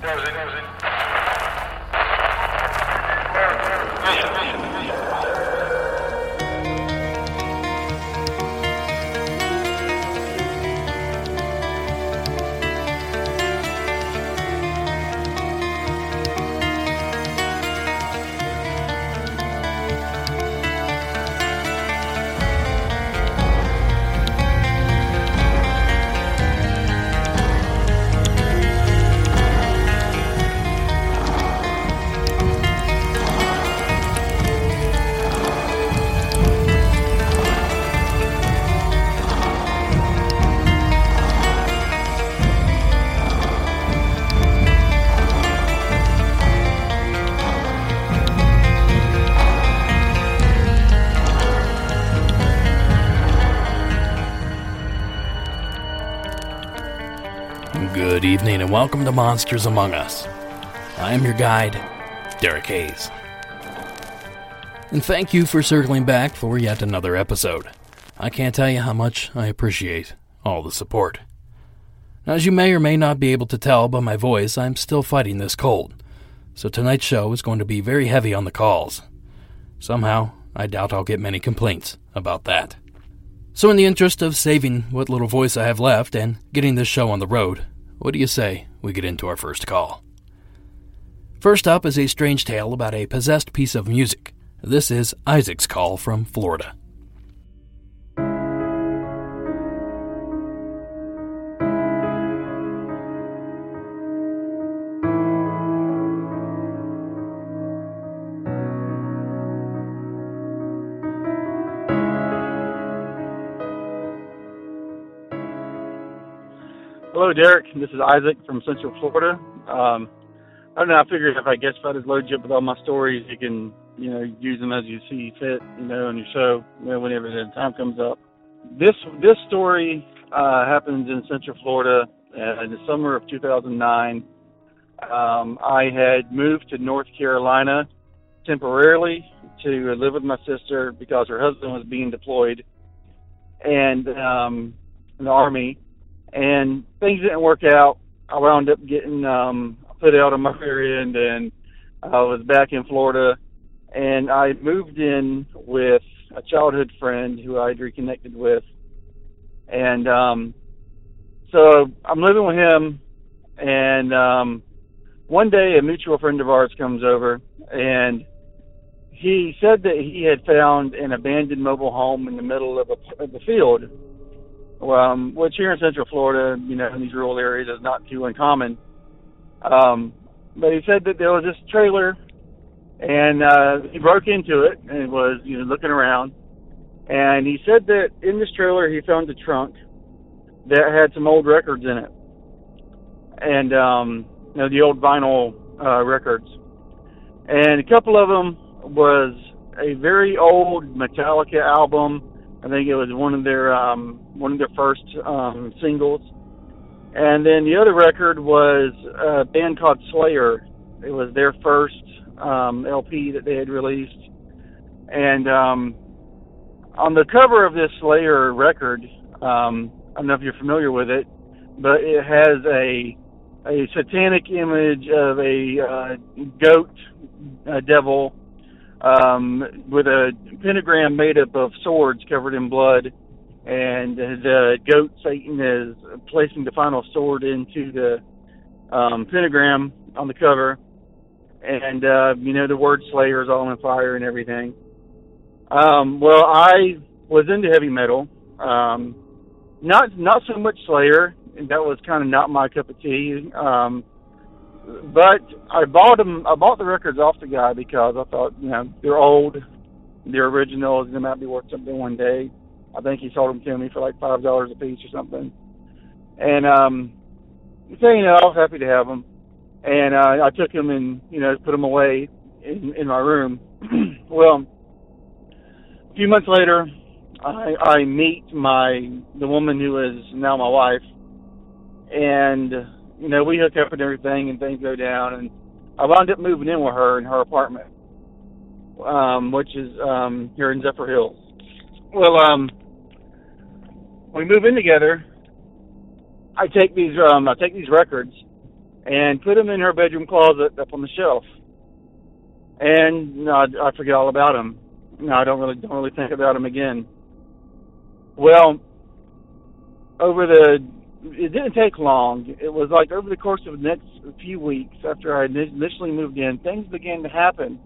Good evening and welcome to Monsters Among Us. I am your guide, Derek Hayes. And thank you for circling back for yet another episode. I can't tell you how much I appreciate all the support. As you may or may not be able to tell by my voice, I'm still fighting this cold, so tonight's show is going to be very heavy on the calls. Somehow, I doubt I'll get many complaints about that. So, in the interest of saving what little voice I have left and getting this show on the road, what do you say we get into our first call? First up is a strange tale about a possessed piece of music. This is Isaac's call from Florida. Hello, Derek. This is Isaac from Central Florida. Um, I don't know. I figured if I guess if I just load you up with all my stories, you can, you know, use them as you see fit, you know, on your show, you know, whenever the time comes up. This this story uh, happens in Central Florida uh, in the summer of 2009. Um, I had moved to North Carolina temporarily to live with my sister because her husband was being deployed and um, in the army and things didn't work out. I wound up getting um, put out of my end, and I was back in Florida, and I moved in with a childhood friend who I'd reconnected with, and um, so I'm living with him, and um, one day a mutual friend of ours comes over, and he said that he had found an abandoned mobile home in the middle of, a, of the field um, which here in Central Florida, you know, in these rural areas is not too uncommon. Um, but he said that there was this trailer, and uh, he broke into it and was, you know, looking around. And he said that in this trailer he found a trunk that had some old records in it, and um, you know, the old vinyl uh, records. And a couple of them was a very old Metallica album I think it was one of their um, one of their first um, singles. And then the other record was a band called Slayer. It was their first um, LP that they had released. And um, on the cover of this Slayer record, um, I don't know if you're familiar with it, but it has a a satanic image of a uh, goat a devil um, with a pentagram made up of swords covered in blood, and the goat Satan is placing the final sword into the um, pentagram on the cover, and uh, you know the word Slayer is all on fire and everything. Um, well, I was into heavy metal, um, not not so much Slayer. And that was kind of not my cup of tea. Um, but I bought them. I bought the records off the guy because I thought, you know, they're old, they're originals, they might be worth something one day. I think he sold them to me for like five dollars a piece or something. And um, so you know, I was happy to have them, and uh, I took them and you know put them away in in my room. well, a few months later, I I meet my the woman who is now my wife, and you know, we hook up and everything, and things go down, and I wound up moving in with her in her apartment, um, which is um, here in Zephyrhills. Well, um, we move in together. I take these, um, I take these records, and put them in her bedroom closet up on the shelf. And no, I, I forget all about them. No, I don't really don't really think about them again. Well, over the it didn't take long. It was like over the course of the next few weeks after I initially moved in, things began to happen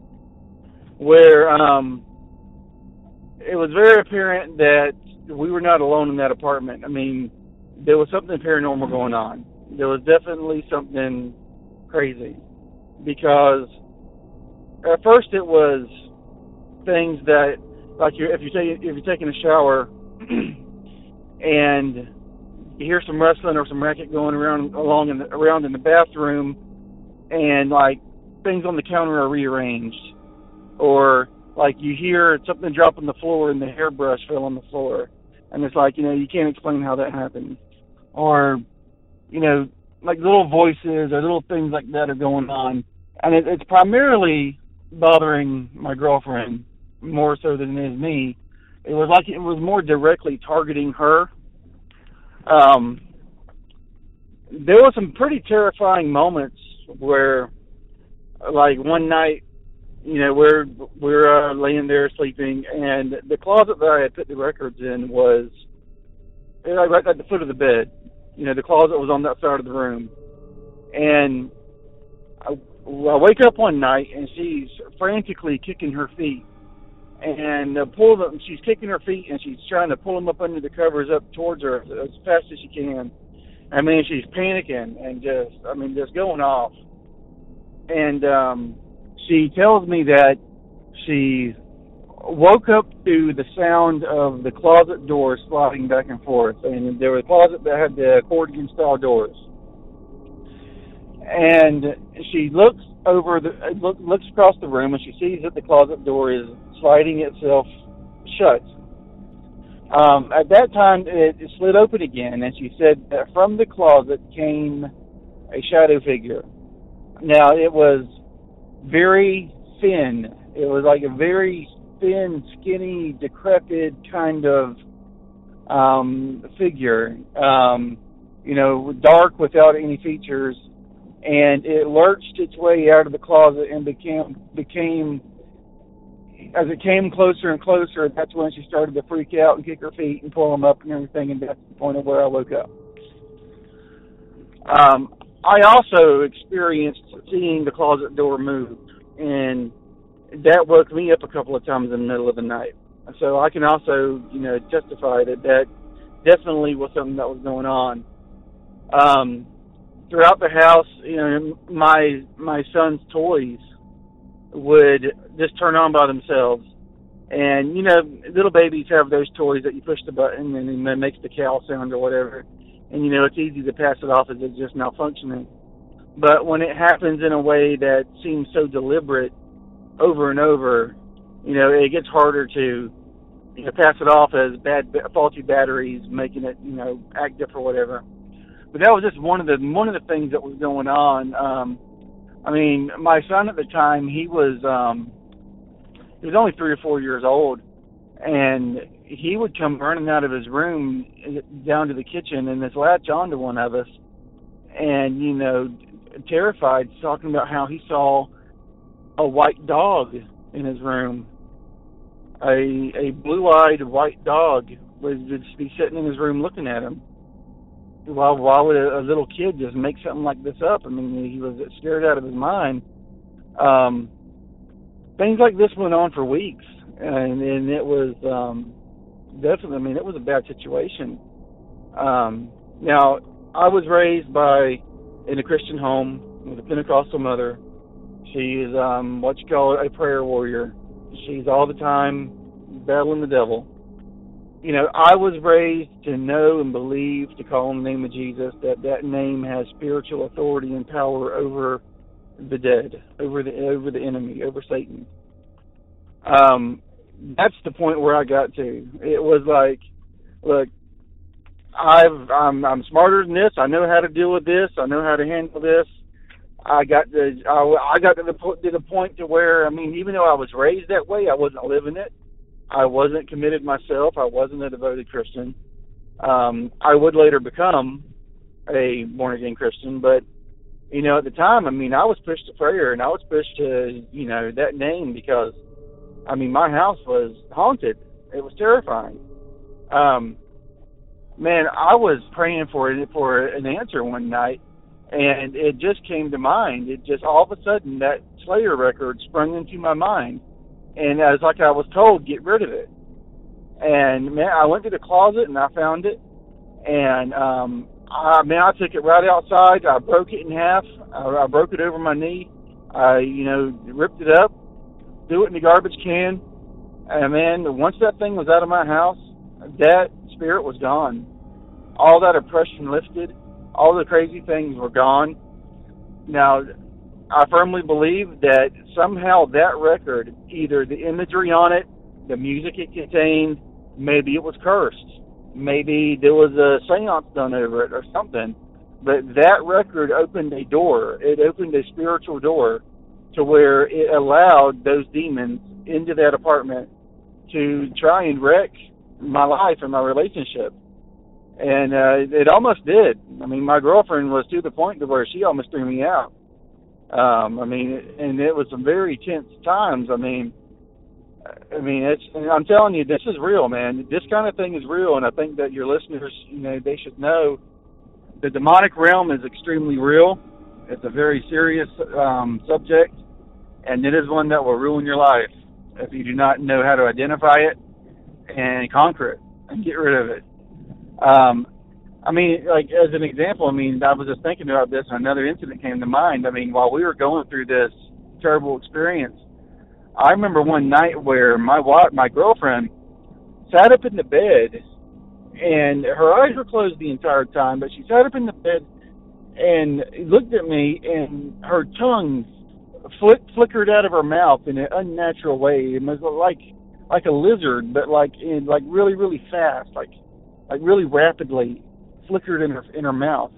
where um, it was very apparent that we were not alone in that apartment. I mean, there was something paranormal going on. There was definitely something crazy because at first it was things that like you if you take if you're taking a shower and you hear some rustling or some racket going around along in the, around in the bathroom and like things on the counter are rearranged. Or like you hear something drop on the floor and the hairbrush fell on the floor. And it's like you know you can't explain how that happened. Or you know like little voices or little things like that are going on. And it, it's primarily bothering my girlfriend more so than it is me. It was like it was more directly targeting her um there were some pretty terrifying moments where like one night you know, we're we're uh, laying there sleeping, and the closet that I had put the records in was right at the foot of the bed. You know, the closet was on that side of the room, and I, I wake up one night and she's frantically kicking her feet, and uh, pull them. She's kicking her feet and she's trying to pull them up under the covers up towards her as fast as she can. I mean, she's panicking and just, I mean, just going off, and um she tells me that she woke up to the sound of the closet door sliding back and forth, and there was a closet that had the accordion style doors. And she looks over the look, looks across the room, and she sees that the closet door is sliding itself shut. Um, at that time, it, slid open again, and she said that from the closet came a shadow figure. Now it was very thin. It was like a very thin, skinny, decrepit kind of um, figure. Um, you know, dark without any features, and it lurched its way out of the closet and became became as it came closer and closer. That's when she started to freak out and kick her feet and pull them up and everything, and that's the point of where I woke up. Um, I also experienced seeing the closet door move, and that woke me up a couple of times in the middle of the night. So I can also, you know, testify that that definitely was something that was going on. Um, throughout the house, you know, my my son's toys would just turn on by themselves. And you know, little babies have those toys that you push the button and it makes the cow sound or whatever and you know it's easy to pass it off as it's just malfunctioning. But when it happens in a way that seems so deliberate over and over, you know, it gets harder to you know, pass it off as bad faulty batteries making it, you know, active or whatever. But that was just one of the one of the things that was going on. Um I mean, my son at the time, he was um he was only 3 or 4 years old and he would come running out of his room down to the kitchen and just latch onto one of us and you know terrified talking about how he saw a white dog in his room. A a blue-eyed white dog would just be sitting in his room looking at him why why would a, little kid just make something like this up i mean he was scared out of his mind um things like this went on for weeks and and it was um definitely. I mean, it was a bad situation. Um, now, I was raised by in a Christian home with a Pentecostal mother. She's um, what you call a prayer warrior. She's all the time battling the devil. You know, I was raised to know and believe to call on the name of Jesus that that name has spiritual authority and power over the dead, over the over the enemy, over Satan. Um, that's the point where I got to. It was like, look, I've I'm I'm smarter than this. I know how to deal with this. I know how to handle this. I got to I, I got to the to the point to where I mean, even though I was raised that way, I wasn't living it. I wasn't committed myself. I wasn't a devoted 'Christian. Um, I would later become a born again Christian, but you know, at the time, I mean, I was pushed to prayer and I was pushed to, you know, that name because, I mean, my house was haunted. It was terrifying. Um, man, I was praying for it for an answer one night, and it just came to mind. It just all of a sudden that Slayer record sprung into my mind, and as like I was told, get rid of it. And man, I went to the closet and I found it, and um, I man, I took it right outside. I broke it in half. I, I broke it over my knee. I, you know, ripped it up, threw it in the garbage can, and man, once that thing was out of my house, that spirit was gone. All that oppression lifted. All the crazy things were gone. Now, I firmly believe that somehow that record, either the imagery on it, the music it contained, maybe it was cursed. Maybe there was a seance done over it or something. But that record opened a door. It opened a spiritual door to where it allowed those demons into that apartment to try and wreck my life and my relationship. And uh, it almost did. I mean, my girlfriend was to the point to where she almost threw me out. Um, I mean, and it was some very tense times. I mean, I mean, it's. I'm telling you, this is real, man. This kind of thing is real, and I think that your listeners, you know, they should know the demonic realm is extremely real. It's a very serious um, subject, and it is one that will ruin your life if you do not know how to identify it and conquer it and get rid of it. Um, I mean, like as an example, I mean, I was just thinking about this, and another incident came to mind. I mean, while we were going through this terrible experience, I remember one night where my wife, my girlfriend, sat up in the bed, and her eyes were closed the entire time, but she sat up in the bed and looked at me, and her tongue flick, flickered out of her mouth in an unnatural way. It was like like a lizard, but like in like really really fast, like like really rapidly flickered in her in her mouth,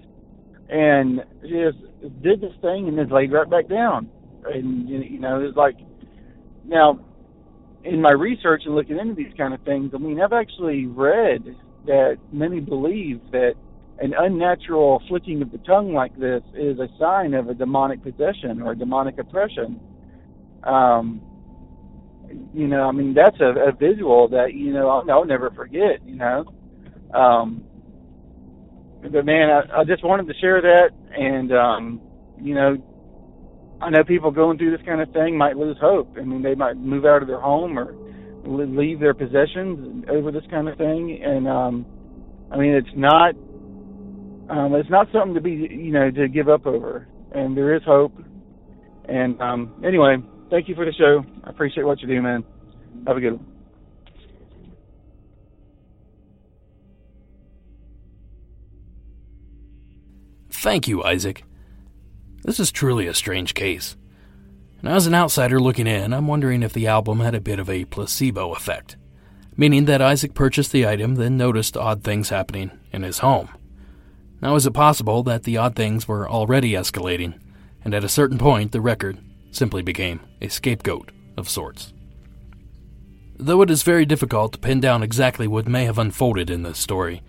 and just did this thing and then laid right back down. And you know, it's like now in my research and looking into these kind of things, I mean, I've actually read that many believe that an unnatural flicking of the tongue like this is a sign of a demonic possession or a demonic oppression. Um, you know, I mean, that's a, a visual that you know I'll, I'll never forget. You know, um, but man, I, I just wanted to share that, and um, you know, I know people going through this kind of thing might lose hope. I mean, they might move out of their home or leave their possessions over this kind of thing, and um, I mean, it's not um, it's not something to be you know to give up over, and there is hope. And um, anyway, thank you for the show. I appreciate what you do, man. Have a good one. Thank you, Isaac. This is truly a strange case. And as an outsider looking in, I'm wondering if the album had a bit of a placebo effect, meaning that Isaac purchased the item, then noticed odd things happening in his home. Now, is it possible that the odd things were already escalating, and at a certain point, the record simply became a scapegoat of sorts? Though it is very difficult to pin down exactly what may have unfolded in this story,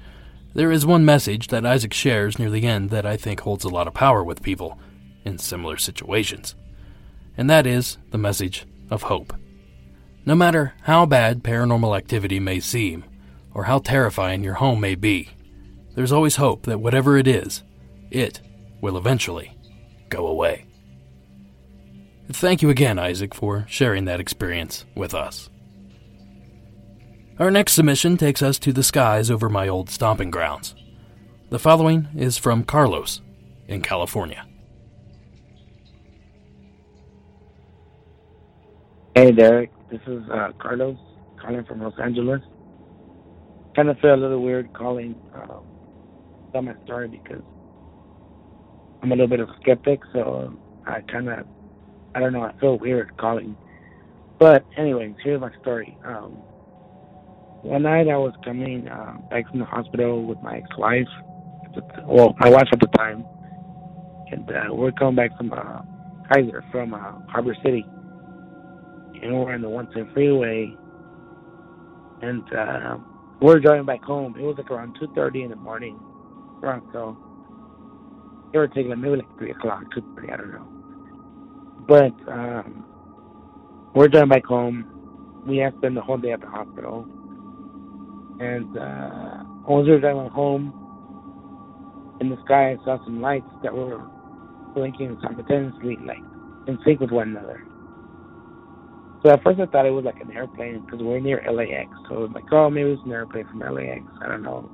there is one message that Isaac shares near the end that I think holds a lot of power with people in similar situations, and that is the message of hope. No matter how bad paranormal activity may seem, or how terrifying your home may be, there's always hope that whatever it is, it will eventually go away. Thank you again, Isaac, for sharing that experience with us. Our next submission takes us to the skies over my old stomping grounds. The following is from Carlos in California. Hey, Derek. This is uh, Carlos calling from Los Angeles. Kind of feel a little weird calling um, tell my story because I'm a little bit of a skeptic, so I kind of, I don't know, I feel weird calling. But anyways, here's my story. Um, one night I was coming uh, back from the hospital with my ex-wife, well, my wife at the time, and uh, we're coming back from uh, Kaiser, from uh, Harbor City, and we're in the 110 freeway, and uh, we're driving back home. It was like around 2:30 in the morning, drunk, so They were taking maybe like three o'clock, two thirty, I don't know. But um, we're driving back home. We had to spend the whole day at the hospital. And uh, as we were driving home, in the sky, I saw some lights that were blinking simultaneously, like in sync with one another. So at first I thought it was like an airplane because we're near LAX. So I was like, oh, maybe it's an airplane from LAX. I don't know.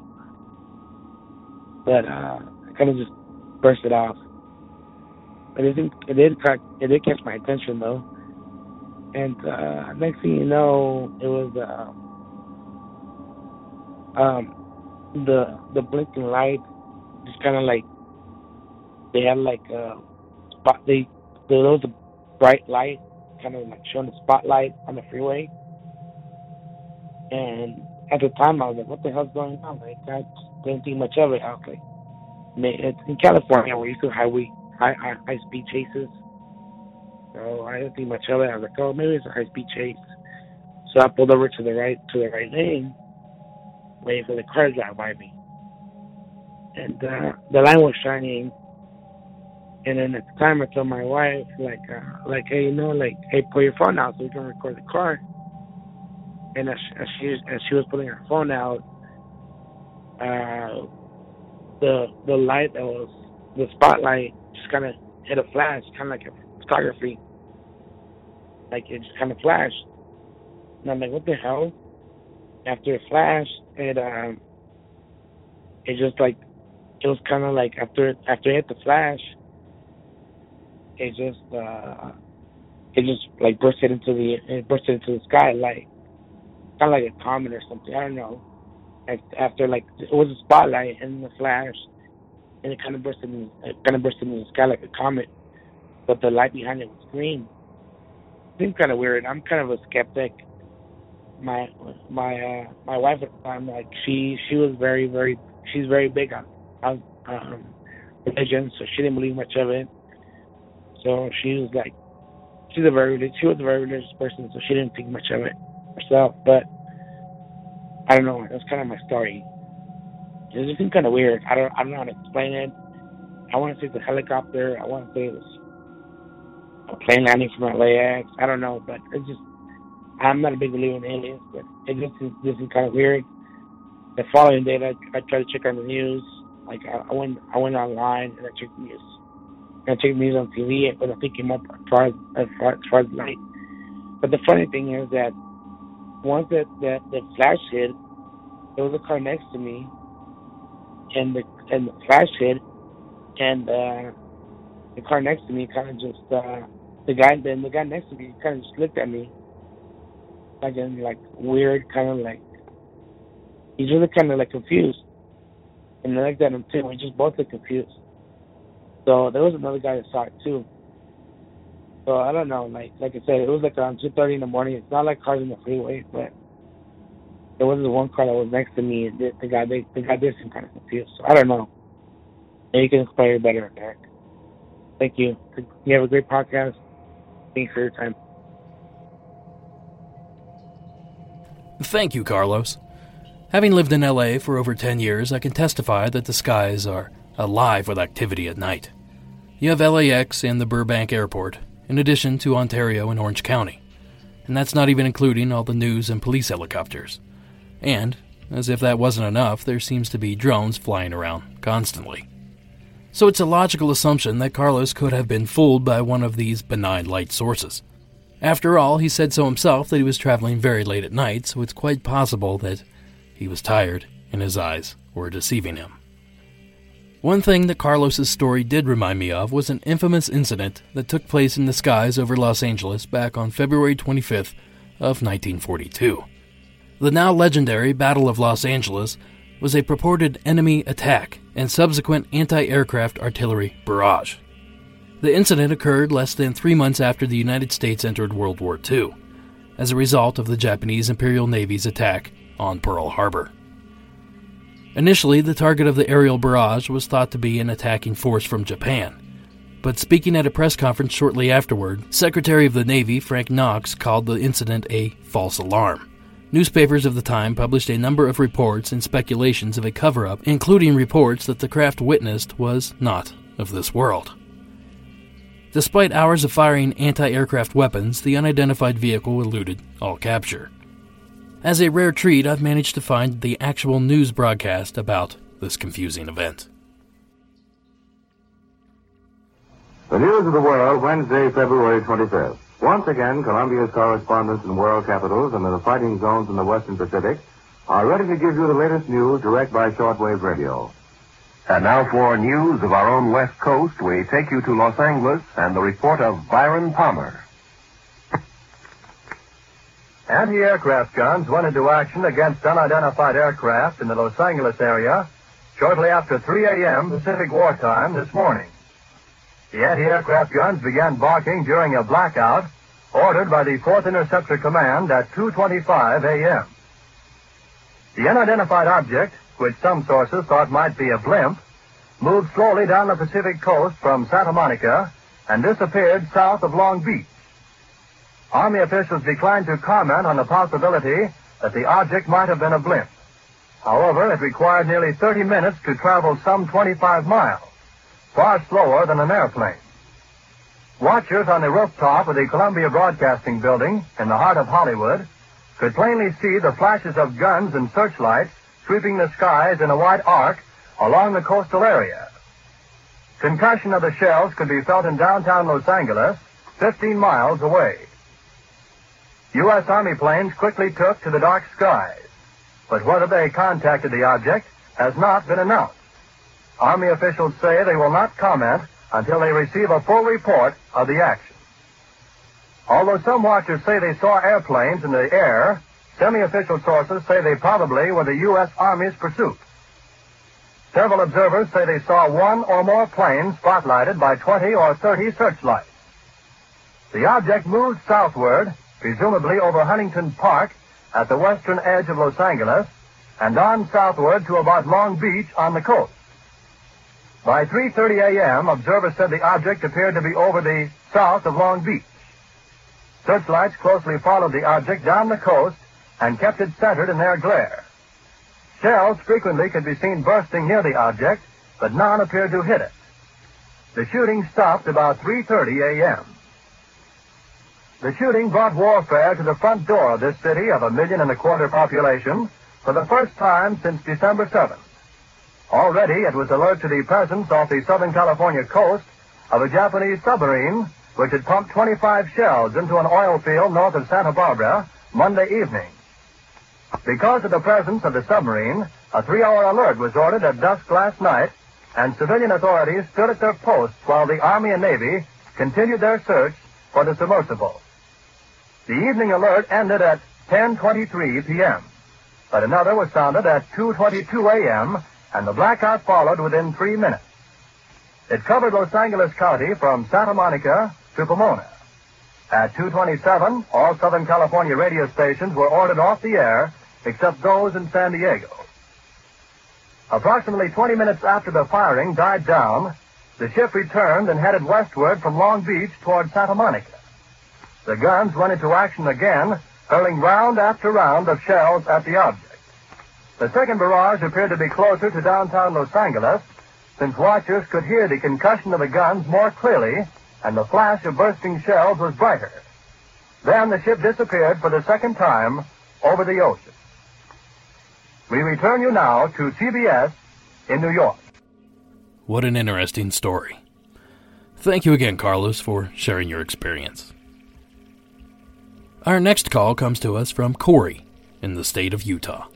But uh, I kind of just brushed it off. But it didn't. It did catch. It did catch my attention though. And uh, next thing you know, it was uh, um, the the blinking light just kind of like they had like a spot. They there was a bright light, kind of like showing the spotlight on the freeway. And at the time, I was like, "What the hell's going on?" Like I didn't think much of it. I was like, it's in California, we're used to highway high high, high speed chases. So I didn't think much of it. I was like, oh, maybe it's a high speed chase. So I pulled over to the right to the right lane, waiting for the car to drive by me. And uh, the light was shining. And then at the time, I told my wife, like, uh, like, hey, you know, like, hey, pull your phone out so we can record the car. And as, as she as she was pulling her phone out, uh, the the light that was the spotlight just kind of hit a flash, kind of like a photography. Like it just kind of flashed, and I'm like, what the hell? After it flashed, it um, it just like it was kind of like after after it hit the flash, it just uh, it just like bursted into the it bursted into the sky like kind of like a comet or something. I don't know. Like After like it was a spotlight and the flash, and it kind of bursted in, kind of bursted in the sky like a comet, but the light behind it was green. Seems kind of weird. I'm kind of a skeptic. My my uh, my wife at the time, like she she was very very she's very big on on um, religion, so she didn't believe much of it. So she was like, she's a very she was a very religious person, so she didn't think much of it herself. But I don't know. That's kind of my story. It just kind of weird. I don't I don't know how to explain it. I want to say it's a helicopter. I want to say it was a plane landing from LAX. I don't know, but it's just I'm not a big believer in aliens, but it just is, this is kind of weird. The following day, I, I tried to check on the news. Like I, I went I went online and I checked the news. And I checked the news on TV, but nothing came up as far as as far as, far as light. But the funny thing is that once that that the flash hit, there was a car next to me, and the and the flash hit, and uh, the car next to me kind of just uh, the guy then the guy next to me kind of just looked at me like in like weird kind of like he's really kind of like confused, and I looked at him too. We just both looked confused. So there was another guy that saw it too. So I don't know, like like I said, it was like around two thirty in the morning. It's not like cars in the freeway, but there was this one car that was next to me, the, the guy they, the guy did seem kind of confused. So I don't know. Maybe you can explain better, Derek. Thank you. You have a great podcast. Thanks for your time. Thank you, Carlos. Having lived in LA for over 10 years, I can testify that the skies are alive with activity at night. You have LAX and the Burbank Airport, in addition to Ontario and Orange County. And that's not even including all the news and police helicopters. And, as if that wasn't enough, there seems to be drones flying around constantly. So it's a logical assumption that Carlos could have been fooled by one of these benign light sources. After all, he said so himself that he was traveling very late at night, so it's quite possible that he was tired and his eyes were deceiving him. One thing that Carlos's story did remind me of was an infamous incident that took place in the skies over Los Angeles back on February 25th of 1942. The now legendary Battle of Los Angeles was a purported enemy attack and subsequent anti-aircraft artillery barrage. The incident occurred less than 3 months after the United States entered World War II as a result of the Japanese Imperial Navy's attack on Pearl Harbor. Initially, the target of the aerial barrage was thought to be an attacking force from Japan. But speaking at a press conference shortly afterward, Secretary of the Navy Frank Knox called the incident a false alarm. Newspapers of the time published a number of reports and speculations of a cover up, including reports that the craft witnessed was not of this world. Despite hours of firing anti aircraft weapons, the unidentified vehicle eluded all capture. As a rare treat, I've managed to find the actual news broadcast about this confusing event. The news of the world, Wednesday, February 25th. Once again, Columbia's correspondents in world capitals and in the fighting zones in the Western Pacific are ready to give you the latest news direct by shortwave radio. And now for news of our own West Coast, we take you to Los Angeles and the report of Byron Palmer. Anti-aircraft guns went into action against unidentified aircraft in the Los Angeles area shortly after 3 a.m. Pacific wartime this morning. The anti-aircraft guns began barking during a blackout ordered by the 4th Interceptor Command at 2.25 a.m. The unidentified object which some sources thought might be a blimp, moved slowly down the Pacific coast from Santa Monica and disappeared south of Long Beach. Army officials declined to comment on the possibility that the object might have been a blimp. However, it required nearly 30 minutes to travel some 25 miles, far slower than an airplane. Watchers on the rooftop of the Columbia Broadcasting Building in the heart of Hollywood could plainly see the flashes of guns and searchlights sweeping the skies in a wide arc along the coastal area. Concussion of the shells could be felt in downtown Los Angeles, 15 miles away. U.S. Army planes quickly took to the dark skies, but whether they contacted the object has not been announced. Army officials say they will not comment until they receive a full report of the action. Although some watchers say they saw airplanes in the air, Semi-official sources say they probably were the U.S. Army's pursuit. Several observers say they saw one or more planes spotlighted by 20 or 30 searchlights. The object moved southward, presumably over Huntington Park at the western edge of Los Angeles, and on southward to about Long Beach on the coast. By 3.30 a.m., observers said the object appeared to be over the south of Long Beach. Searchlights closely followed the object down the coast and kept it centered in their glare. Shells frequently could be seen bursting near the object, but none appeared to hit it. The shooting stopped about 3.30 a.m. The shooting brought warfare to the front door of this city of a million and a quarter population for the first time since December 7th. Already it was alert to the presence off the Southern California coast of a Japanese submarine which had pumped 25 shells into an oil field north of Santa Barbara Monday evening. Because of the presence of the submarine, a three-hour alert was ordered at dusk last night, and civilian authorities stood at their posts while the Army and Navy continued their search for the submersible. The evening alert ended at 10.23 p.m., but another was sounded at 2.22 a.m., and the blackout followed within three minutes. It covered Los Angeles County from Santa Monica to Pomona. At 2.27, all Southern California radio stations were ordered off the air except those in San Diego. Approximately 20 minutes after the firing died down, the ship returned and headed westward from Long Beach toward Santa Monica. The guns went into action again, hurling round after round of shells at the object. The second barrage appeared to be closer to downtown Los Angeles, since watchers could hear the concussion of the guns more clearly, and the flash of bursting shells was brighter. Then the ship disappeared for the second time over the ocean. We return you now to CBS in New York. What an interesting story. Thank you again, Carlos, for sharing your experience. Our next call comes to us from Corey in the state of Utah.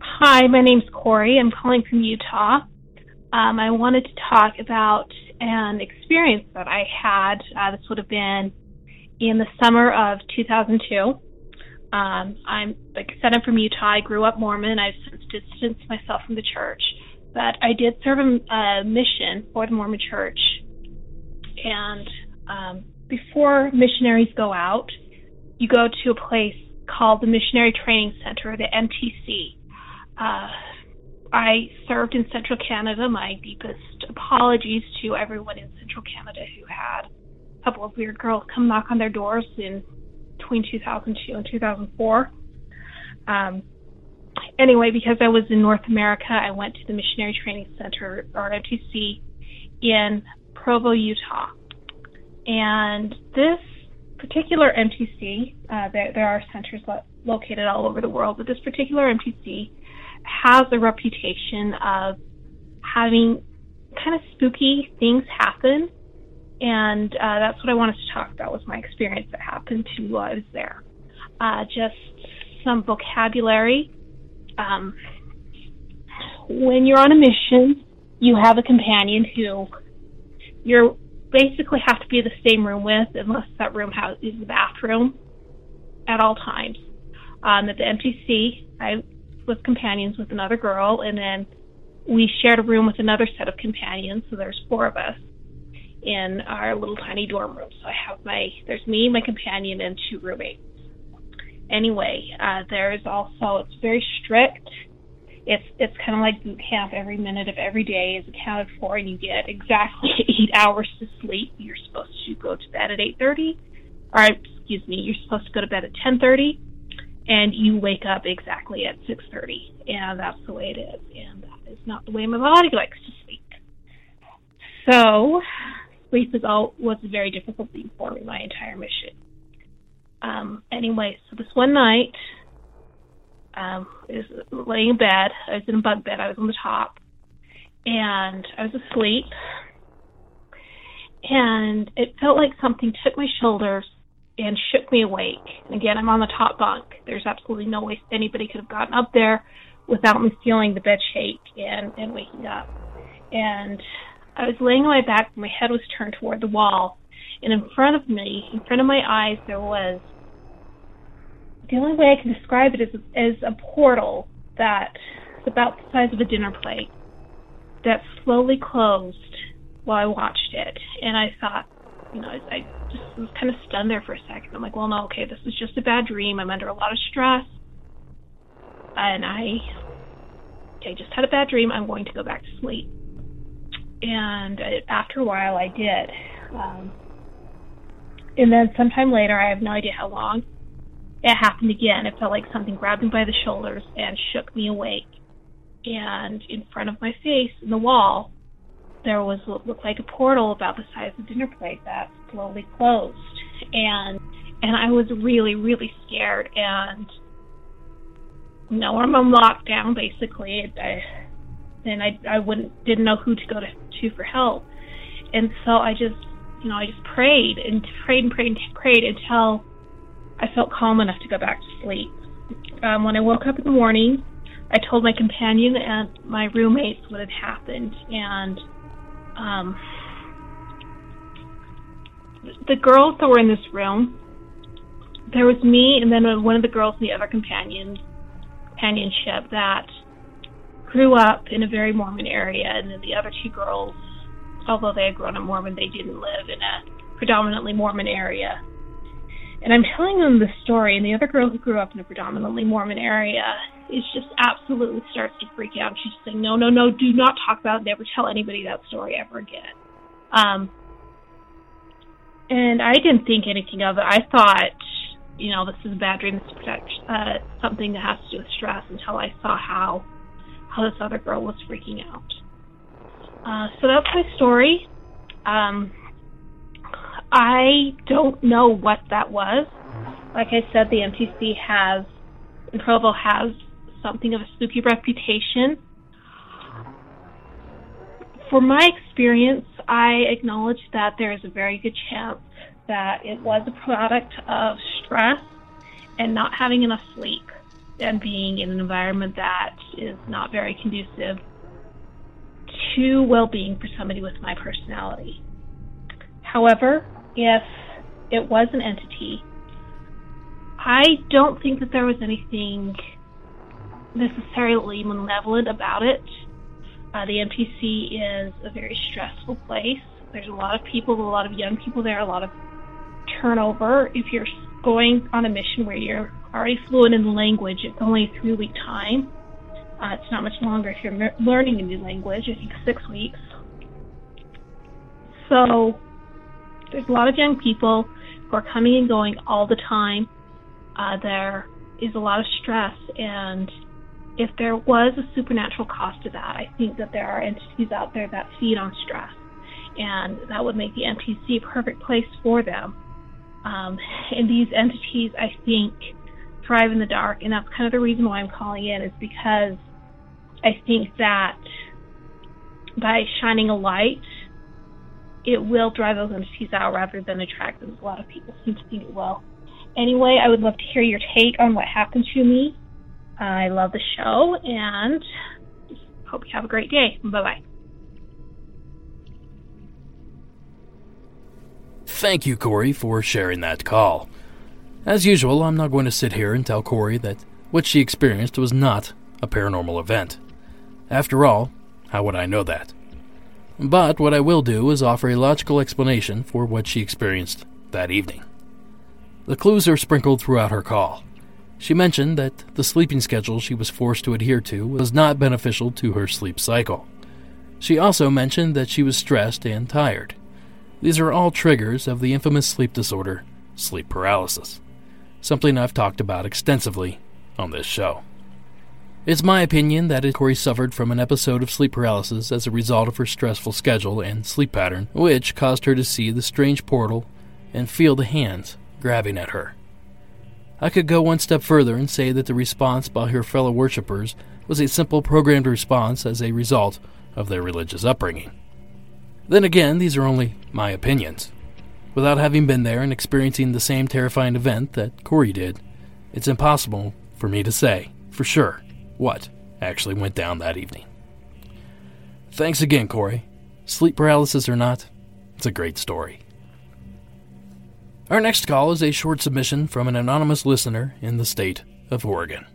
Hi, my name's Corey. I'm calling from Utah. Um, I wanted to talk about an experience that I had. Uh, this would have been in the summer of 2002. Um, I'm, like I said, I'm from Utah. I grew up Mormon. I've since distanced myself from the church, but I did serve a, a mission for the Mormon church. And um, before missionaries go out, you go to a place called the Missionary Training Center, the MTC. Uh, I served in Central Canada. My deepest apologies to everyone in Central Canada who had couple of weird girls come knock on their doors in between 2002 and 2004. Um, anyway, because I was in North America, I went to the Missionary Training Center, or MTC, in Provo, Utah. And this particular MTC, uh, there, there are centers lo- located all over the world, but this particular MTC has a reputation of having kind of spooky things happen. And uh, that's what I wanted to talk about was my experience that happened to me while I was there. Uh, just some vocabulary. Um, when you're on a mission, you have a companion who you basically have to be in the same room with, unless that room has is the bathroom at all times. Um, at the MTC, I was companions with another girl, and then we shared a room with another set of companions. So there's four of us in our little tiny dorm room. So I have my there's me, my companion, and two roommates. Anyway, uh, there's also it's very strict. It's it's kind of like boot camp. Every minute of every day is accounted for, and you get exactly eight hours to sleep. You're supposed to go to bed at eight thirty, or excuse me, you're supposed to go to bed at ten thirty, and you wake up exactly at six thirty, and that's the way it is. And that is not the way my body likes to sleep. So, sleep is all was a very difficult thing for me my entire mission. Um, anyway, so this one night, um, I was laying in bed. I was in a bunk bed. I was on the top, and I was asleep. And it felt like something took my shoulders and shook me awake. And again, I'm on the top bunk. There's absolutely no way anybody could have gotten up there without me feeling the bed shake and, and waking up. And I was laying on my back, my head was turned toward the wall, and in front of me, in front of my eyes, there was the only way I can describe it is is a portal that is about the size of a dinner plate that slowly closed while I watched it, and I thought, you know, I just was kind of stunned there for a second. I'm like, well, no, okay, this is just a bad dream. I'm under a lot of stress, and I, I just had a bad dream. I'm going to go back to sleep. And after a while, I did. Um, and then sometime later, I have no idea how long, it happened again. It felt like something grabbed me by the shoulders and shook me awake. And in front of my face, in the wall, there was what looked like a portal about the size of a dinner plate that slowly closed. And and I was really, really scared. And you know, I'm on lockdown basically. I, and I I wouldn't didn't know who to go to, to for help. And so I just you know I just prayed and prayed and prayed and prayed until I felt calm enough to go back to sleep. Um, when I woke up in the morning, I told my companion and my roommates what had happened, and um, the girls that were in this room, there was me and then one of the girls in the other companion companionship that grew up in a very Mormon area, and then the other two girls, although they had grown up Mormon, they didn't live in a predominantly Mormon area. And I'm telling them the story, and the other girl who grew up in a predominantly Mormon area is just absolutely starts to freak out. She's saying, "No, no, no! Do not talk about. It. Never tell anybody that story ever again." Um, and I didn't think anything of it. I thought, you know, this is a bad dream. This is uh, something that has to do with stress. Until I saw how how this other girl was freaking out. Uh, so that's my story. Um, I don't know what that was. Like I said, the MTC has, in Provo has something of a spooky reputation. For my experience, I acknowledge that there is a very good chance that it was a product of stress and not having enough sleep and being in an environment that is not very conducive to well being for somebody with my personality. However, if it was an entity, I don't think that there was anything necessarily malevolent about it. Uh, the MTC is a very stressful place. There's a lot of people, a lot of young people there, a lot of turnover. If you're going on a mission where you're already fluent in the language, it's only a three week time. Uh, it's not much longer if you're learning a new language, I think six weeks. So there's a lot of young people who are coming and going all the time. Uh, there is a lot of stress, and if there was a supernatural cost to that, I think that there are entities out there that feed on stress, and that would make the MTC a perfect place for them. Um, and these entities, I think, thrive in the dark, and that's kind of the reason why I'm calling in is because I think that by shining a light, it will drive those entities out rather than attract them. A lot of people seem to think it will. Anyway, I would love to hear your take on what happened to me. I love the show and hope you have a great day. Bye bye. Thank you, Corey, for sharing that call. As usual, I'm not going to sit here and tell Corey that what she experienced was not a paranormal event. After all, how would I know that? But what I will do is offer a logical explanation for what she experienced that evening. The clues are sprinkled throughout her call. She mentioned that the sleeping schedule she was forced to adhere to was not beneficial to her sleep cycle. She also mentioned that she was stressed and tired. These are all triggers of the infamous sleep disorder, sleep paralysis, something I've talked about extensively on this show. It's my opinion that Corey suffered from an episode of sleep paralysis as a result of her stressful schedule and sleep pattern, which caused her to see the strange portal and feel the hands grabbing at her. I could go one step further and say that the response by her fellow worshippers was a simple programmed response as a result of their religious upbringing. Then again, these are only my opinions. Without having been there and experiencing the same terrifying event that Corey did, it's impossible for me to say, for sure, what actually went down that evening. Thanks again, Corey. Sleep paralysis or not, it's a great story. Our next call is a short submission from an anonymous listener in the state of Oregon.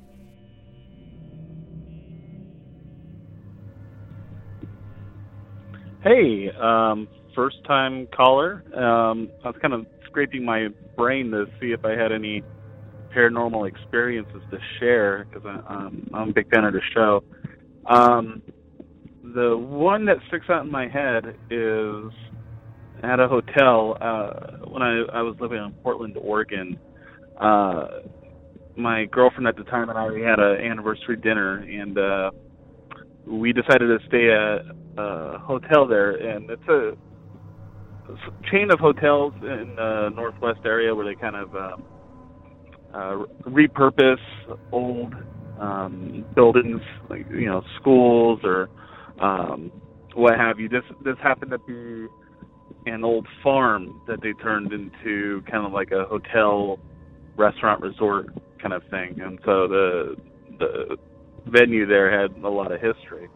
Hey, um, first time caller. Um, I was kind of scraping my brain to see if I had any paranormal experiences to share because um, I'm a big fan of the show. Um, the one that sticks out in my head is at a hotel uh, when I, I was living in Portland, Oregon. Uh, my girlfriend at the time and I we had an anniversary dinner, and uh, we decided to stay at a hotel there, and it's a chain of hotels in the northwest area where they kind of um, uh, repurpose old um, buildings, like you know, schools or um, what have you. This this happened to be an old farm that they turned into kind of like a hotel, restaurant, resort kind of thing, and so the the venue there had a lot of history.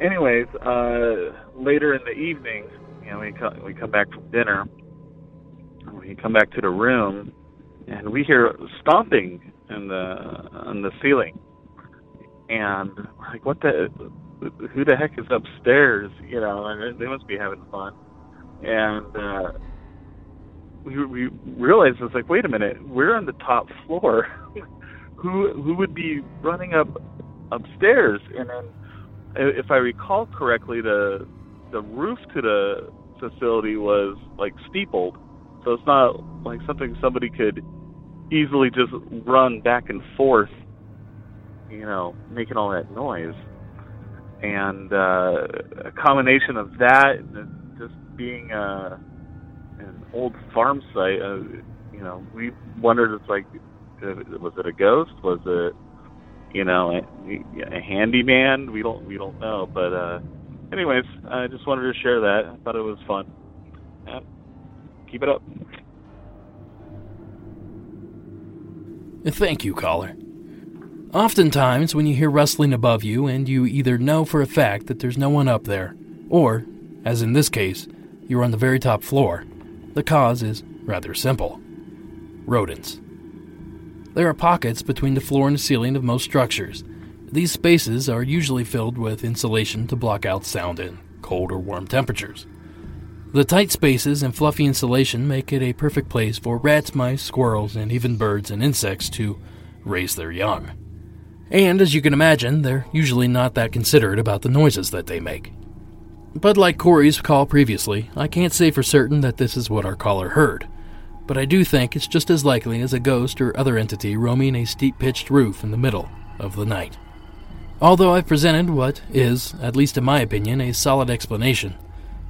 Anyways, uh, later in the evening, you know, we come, we come back from dinner. We come back to the room, and we hear stomping in the on the ceiling, and we're like, what the? Who the heck is upstairs? You know, and they must be having fun. And uh, we we realized it's like, wait a minute, we're on the top floor. who who would be running up upstairs? And then, if I recall correctly, the the roof to the facility was like steepled, so it's not like something somebody could easily just run back and forth, you know, making all that noise. And uh, a combination of that and just being uh, an old farm site, uh, you know, we wondered it's like, was it a ghost? Was it, you know, a, a handyman? We don't we don't know, but. uh anyways, I just wanted to share that. I thought it was fun. Yeah. Keep it up. Thank you, caller. Oftentimes, when you hear rustling above you and you either know for a fact that there's no one up there, or, as in this case, you're on the very top floor, the cause is rather simple rodents. There are pockets between the floor and ceiling of most structures. These spaces are usually filled with insulation to block out sound in cold or warm temperatures. The tight spaces and fluffy insulation make it a perfect place for rats, mice, squirrels, and even birds and insects to raise their young. And as you can imagine, they're usually not that considerate about the noises that they make. But like Corey's call previously, I can't say for certain that this is what our caller heard. But I do think it's just as likely as a ghost or other entity roaming a steep pitched roof in the middle of the night. Although I've presented what is, at least in my opinion, a solid explanation,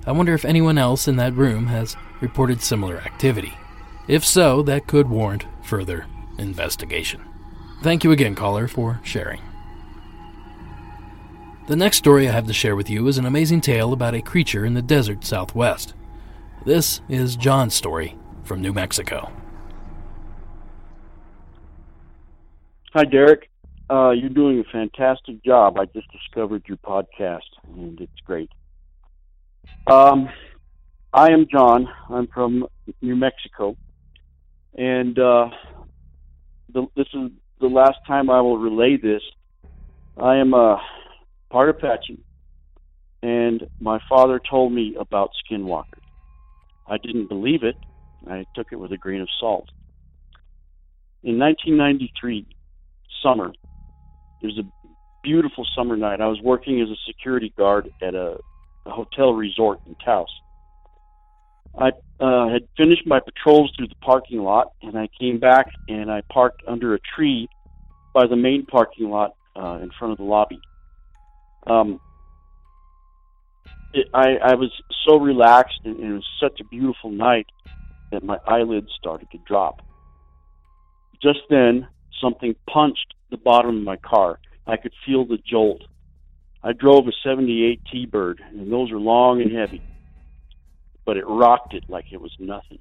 I wonder if anyone else in that room has reported similar activity. If so, that could warrant further investigation. Thank you again, caller, for sharing. The next story I have to share with you is an amazing tale about a creature in the desert southwest. This is John's story from New Mexico. Hi, Derek. Uh, you're doing a fantastic job. I just discovered your podcast, and it's great. Um, I am John. I'm from New Mexico, and uh, the, this is the last time I will relay this. I am a part Apache, and my father told me about skinwalkers. I didn't believe it. I took it with a grain of salt. In 1993, summer, it was a beautiful summer night. I was working as a security guard at a, a hotel resort in Taos. I uh, had finished my patrols through the parking lot, and I came back and I parked under a tree by the main parking lot uh, in front of the lobby. Um, it, I, I was so relaxed, and, and it was such a beautiful night that my eyelids started to drop. Just then, something punched the bottom of my car. I could feel the jolt. I drove a 78 T-Bird, and those are long and heavy, but it rocked it like it was nothing.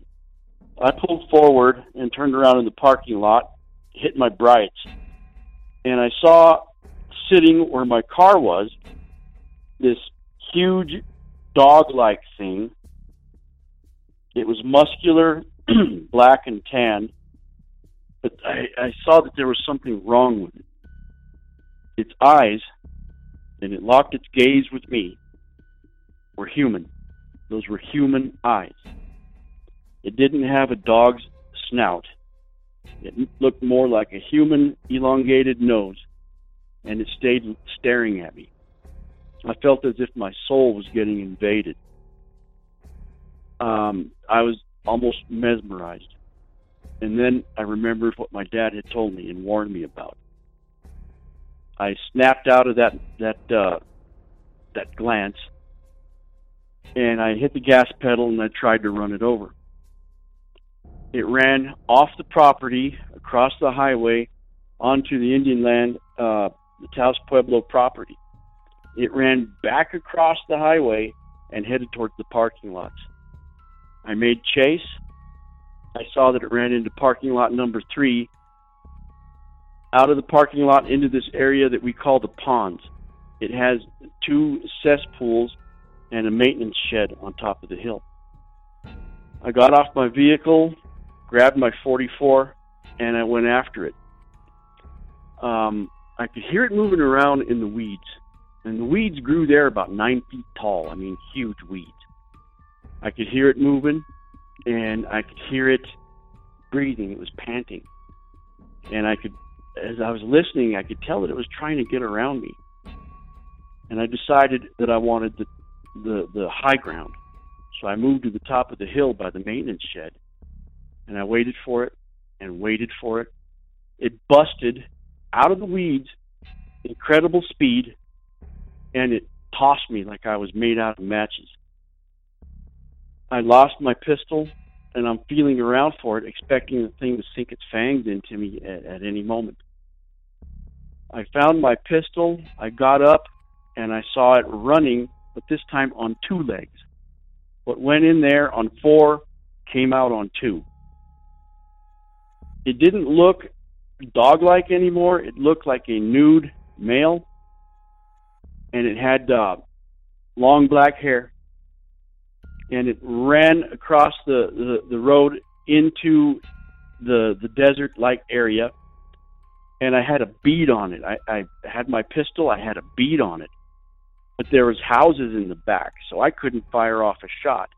I pulled forward and turned around in the parking lot, hit my brights, and I saw sitting where my car was this huge dog-like thing. It was muscular, black and tan, but I, I saw that there was something wrong with it. Its eyes, and it locked its gaze with me, were human. Those were human eyes. It didn't have a dog's snout. It looked more like a human elongated nose, and it stayed staring at me. I felt as if my soul was getting invaded. Um, I was almost mesmerized. And then I remembered what my dad had told me and warned me about. I snapped out of that that uh, that glance, and I hit the gas pedal and I tried to run it over. It ran off the property, across the highway, onto the Indian land, uh, the Taos Pueblo property. It ran back across the highway and headed towards the parking lots. I made chase. I saw that it ran into parking lot number three, out of the parking lot into this area that we call the ponds. It has two cesspools and a maintenance shed on top of the hill. I got off my vehicle, grabbed my 44, and I went after it. Um, I could hear it moving around in the weeds, and the weeds grew there about nine feet tall. I mean, huge weeds. I could hear it moving, and I could hear it breathing. It was panting, and I could, as I was listening, I could tell that it was trying to get around me. And I decided that I wanted the the, the high ground, so I moved to the top of the hill by the maintenance shed, and I waited for it and waited for it. It busted out of the weeds, incredible speed, and it tossed me like I was made out of matches. I lost my pistol, and I'm feeling around for it, expecting the thing to sink its fangs into me at, at any moment. I found my pistol, I got up, and I saw it running, but this time on two legs. What went in there on four came out on two. It didn't look dog like anymore. It looked like a nude male, and it had uh, long black hair. And it ran across the, the, the road into the the desert like area and I had a bead on it. I, I had my pistol, I had a bead on it. But there was houses in the back, so I couldn't fire off a shot.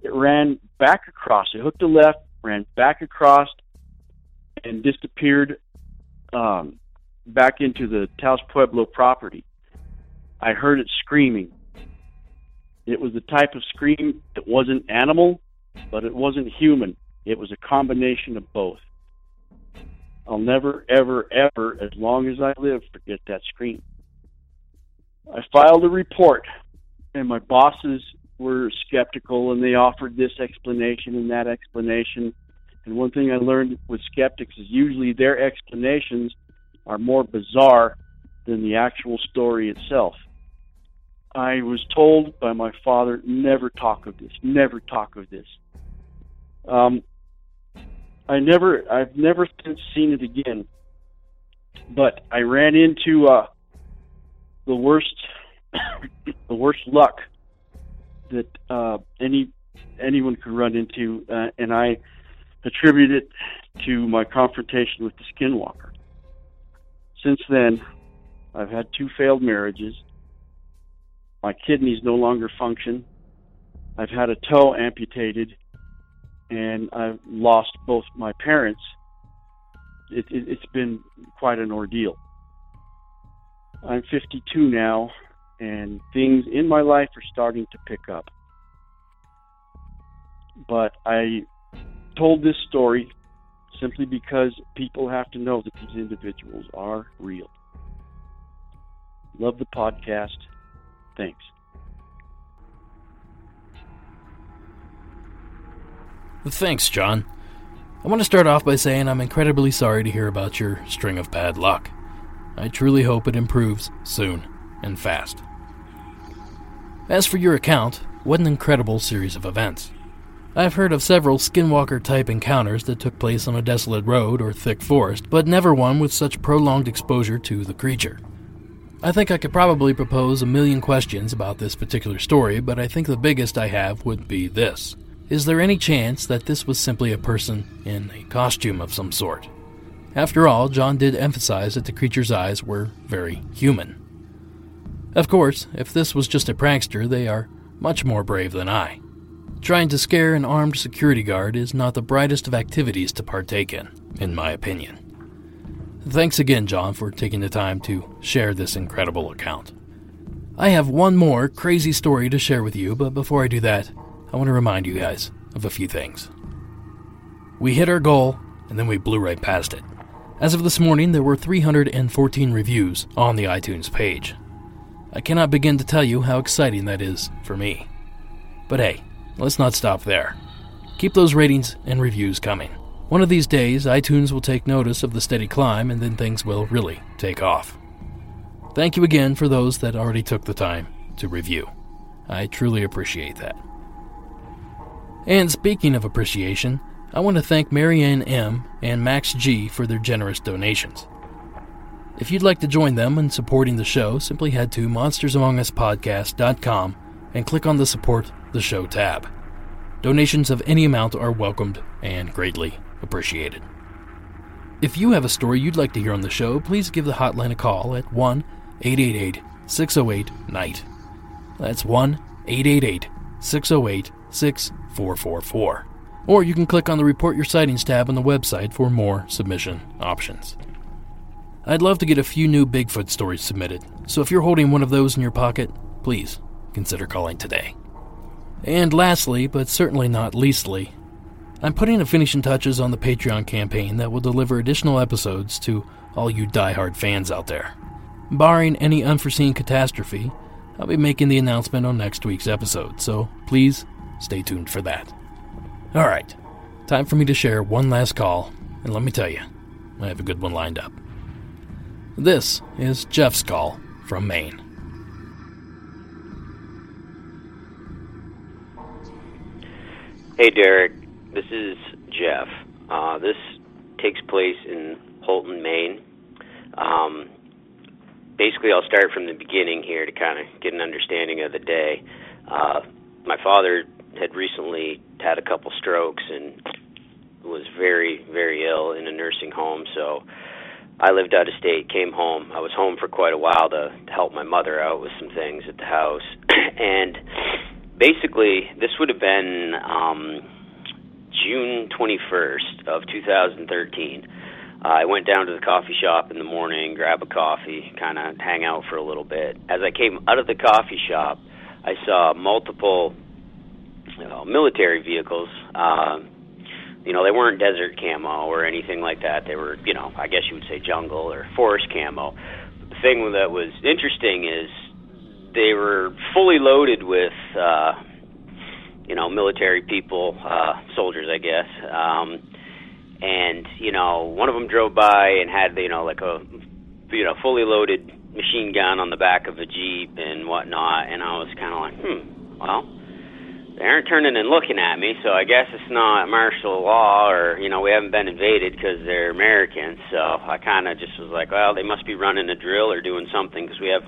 It ran back across, it hooked a left, ran back across, and disappeared um, back into the Taos Pueblo property. I heard it screaming. It was the type of scream that wasn't animal, but it wasn't human. It was a combination of both. I'll never, ever, ever, as long as I live, forget that scream. I filed a report, and my bosses were skeptical, and they offered this explanation and that explanation. And one thing I learned with skeptics is usually their explanations are more bizarre than the actual story itself. I was told by my father, never talk of this, never talk of this. Um, I never, I've never since seen it again. But I ran into uh, the worst, the worst luck that uh, any anyone could run into, uh, and I attribute it to my confrontation with the skinwalker. Since then, I've had two failed marriages. My kidneys no longer function. I've had a toe amputated, and I've lost both my parents. It, it, it's been quite an ordeal. I'm 52 now, and things in my life are starting to pick up. But I told this story simply because people have to know that these individuals are real. Love the podcast. Thanks. Thanks, John. I want to start off by saying I'm incredibly sorry to hear about your string of bad luck. I truly hope it improves soon and fast. As for your account, what an incredible series of events. I've heard of several skinwalker type encounters that took place on a desolate road or thick forest, but never one with such prolonged exposure to the creature. I think I could probably propose a million questions about this particular story, but I think the biggest I have would be this Is there any chance that this was simply a person in a costume of some sort? After all, John did emphasize that the creature's eyes were very human. Of course, if this was just a prankster, they are much more brave than I. Trying to scare an armed security guard is not the brightest of activities to partake in, in my opinion. Thanks again, John, for taking the time to share this incredible account. I have one more crazy story to share with you, but before I do that, I want to remind you guys of a few things. We hit our goal, and then we blew right past it. As of this morning, there were 314 reviews on the iTunes page. I cannot begin to tell you how exciting that is for me. But hey, let's not stop there. Keep those ratings and reviews coming. One of these days, iTunes will take notice of the steady climb and then things will really take off. Thank you again for those that already took the time to review. I truly appreciate that. And speaking of appreciation, I want to thank Marianne M. and Max G. for their generous donations. If you'd like to join them in supporting the show, simply head to monstersamonguspodcast.com and click on the Support the Show tab. Donations of any amount are welcomed and greatly appreciated. If you have a story you'd like to hear on the show, please give the hotline a call at 1 888 608 NIGHT. That's 1 888 608 6444. Or you can click on the Report Your Sightings tab on the website for more submission options. I'd love to get a few new Bigfoot stories submitted, so if you're holding one of those in your pocket, please consider calling today. And lastly, but certainly not leastly, I'm putting the finishing touches on the Patreon campaign that will deliver additional episodes to all you die-hard fans out there. Barring any unforeseen catastrophe, I'll be making the announcement on next week's episode, so please stay tuned for that. Alright, time for me to share one last call, and let me tell you, I have a good one lined up. This is Jeff's call from Maine. Hey, Derek. This is Jeff. Uh, this takes place in Houlton, Maine. Um, basically, I'll start from the beginning here to kind of get an understanding of the day. Uh, my father had recently had a couple strokes and was very, very ill in a nursing home, so I lived out of state, came home. I was home for quite a while to, to help my mother out with some things at the house. and basically, this would have been um, June 21st of 2013. Uh, I went down to the coffee shop in the morning, grab a coffee, kind of hang out for a little bit. As I came out of the coffee shop, I saw multiple you know, military vehicles uh, You know, they weren't desert camo or anything like that. They were, you know, I guess you would say jungle or forest camo. The thing that was interesting is they were fully loaded with, uh, you know, military people, uh, soldiers, I guess. Um, and you know, one of them drove by and had, you know, like a, you know, fully loaded machine gun on the back of a jeep and whatnot. And I was kind of like, hmm, well, they aren't turning and looking at me, so I guess it's not martial law, or you know, we haven't been invaded because they're Americans. So I kind of just was like, well, they must be running a drill or doing something because we have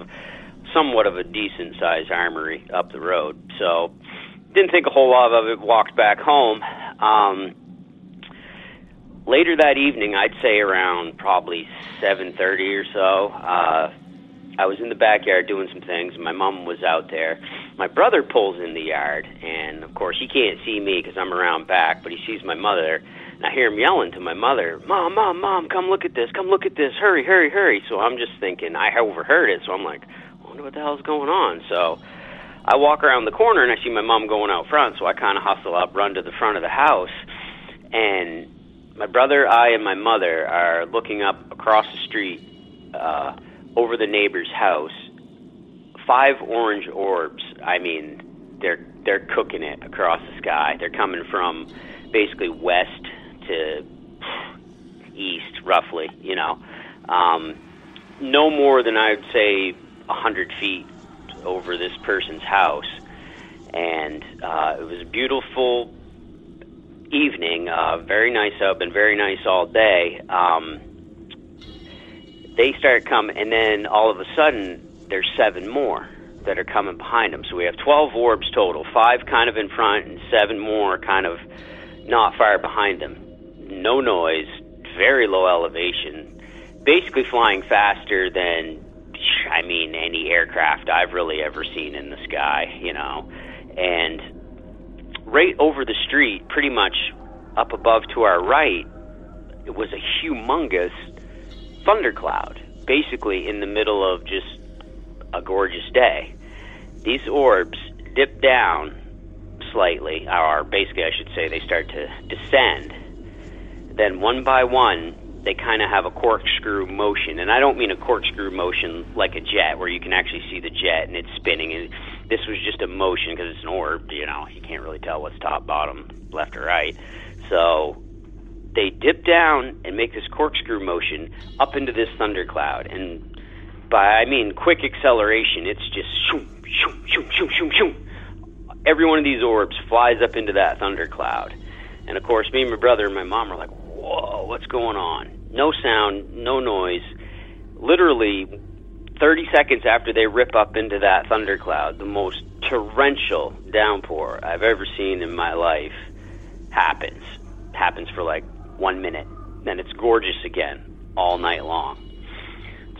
somewhat of a decent sized armory up the road. So didn't think a whole lot of it. Walked back home. Um, later that evening, I'd say around probably 7:30 or so. Uh, I was in the backyard doing some things. My mom was out there. My brother pulls in the yard, and of course he can't see me because I'm around back, but he sees my mother. And I hear him yelling to my mother, "Mom, mom, mom, come look at this! Come look at this! Hurry, hurry, hurry!" So I'm just thinking I overheard it, so I'm like, I "Wonder what the hell's going on?" So I walk around the corner and I see my mom going out front, so I kind of hustle up, run to the front of the house, and my brother, I, and my mother are looking up across the street. Uh, over the neighbor's house. Five orange orbs. I mean, they're they're cooking it across the sky. They're coming from basically west to east, roughly. You know, um, no more than I'd say a hundred feet over this person's house, and uh, it was a beautiful evening. Uh, very nice out, and very nice all day. Um, they start coming, and then all of a sudden, there's seven more that are coming behind them. So we have 12 orbs total, five kind of in front, and seven more kind of not far behind them. No noise, very low elevation, basically flying faster than, I mean, any aircraft I've really ever seen in the sky, you know. And right over the street, pretty much up above to our right, it was a humongous thundercloud, basically in the middle of just a gorgeous day. These orbs dip down slightly, or basically, I should say, they start to descend. Then, one by one, they kind of have a corkscrew motion. And I don't mean a corkscrew motion like a jet, where you can actually see the jet and it's spinning. And this was just a motion because it's an orb, you know, you can't really tell what's top, bottom, left, or right. So they dip down and make this corkscrew motion up into this thundercloud. And by I mean quick acceleration, it's just shoom, shoom, shoom, shoom, shoom, shoom. Every one of these orbs flies up into that thundercloud. And of course, me and my brother and my mom are like, whoa, what's going on? No sound, no noise. Literally, 30 seconds after they rip up into that thundercloud, the most torrential downpour I've ever seen in my life happens. Happens for like one minute, then it's gorgeous again all night long.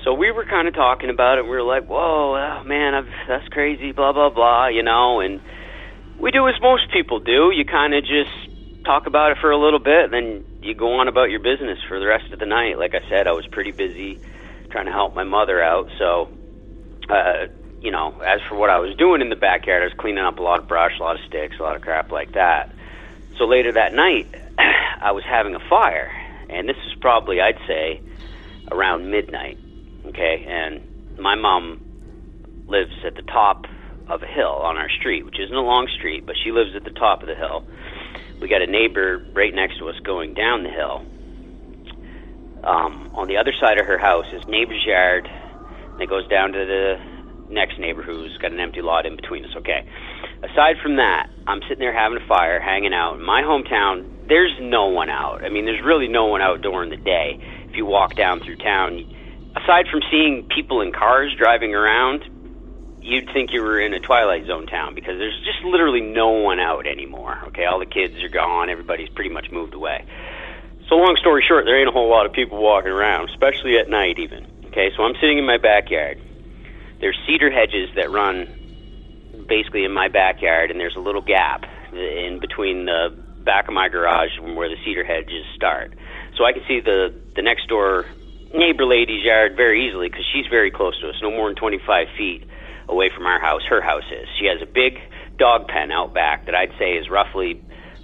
So we were kind of talking about it. We were like, "Whoa, oh, man, I've, that's crazy." Blah blah blah, you know. And we do as most people do. You kind of just talk about it for a little bit, then you go on about your business for the rest of the night. Like I said, I was pretty busy trying to help my mother out. So, uh, you know, as for what I was doing in the backyard, I was cleaning up a lot of brush, a lot of sticks, a lot of crap like that. So later that night, I was having a fire, and this is probably, I'd say, around midnight. Okay, and my mom lives at the top of a hill on our street, which isn't a long street, but she lives at the top of the hill. We got a neighbor right next to us going down the hill. Um, on the other side of her house is neighbor's yard, and it goes down to the next neighbor who's got an empty lot in between us. Okay. Aside from that, I'm sitting there having a fire, hanging out. In my hometown, there's no one out. I mean, there's really no one out during the day. If you walk down through town, aside from seeing people in cars driving around, you'd think you were in a Twilight Zone town because there's just literally no one out anymore. Okay, all the kids are gone. Everybody's pretty much moved away. So, long story short, there ain't a whole lot of people walking around, especially at night, even. Okay, so I'm sitting in my backyard. There's cedar hedges that run basically in my backyard, and there's a little gap in between the back of my garage and where the cedar hedges start. So I can see the the next door neighbor lady's yard very easily because she's very close to us, no more than 25 feet away from our house. Her house is. She has a big dog pen out back that I'd say is roughly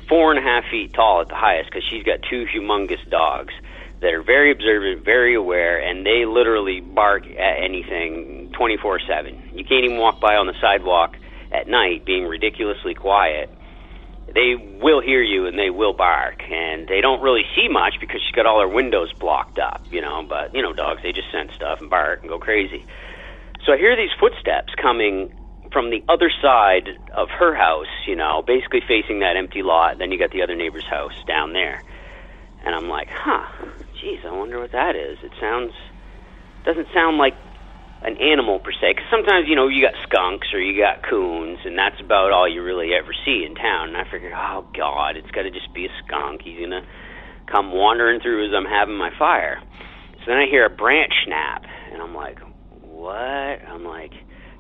four and a half feet tall at the highest because she's got two humongous dogs that are very observant, very aware, and they literally bark at anything 24 7. You can't even walk by on the sidewalk at night being ridiculously quiet. They will hear you and they will bark, and they don't really see much because she's got all her windows blocked up, you know. But, you know, dogs, they just sense stuff and bark and go crazy. So I hear these footsteps coming from the other side of her house, you know, basically facing that empty lot. Then you got the other neighbor's house down there. And I'm like, huh, geez, I wonder what that is. It sounds, doesn't sound like an animal per se. Because sometimes, you know, you got skunks or you got coons, and that's about all you really ever see in town. And I figured, oh, God, it's got to just be a skunk. He's going to come wandering through as I'm having my fire. So then I hear a branch snap, and I'm like, what? I'm like,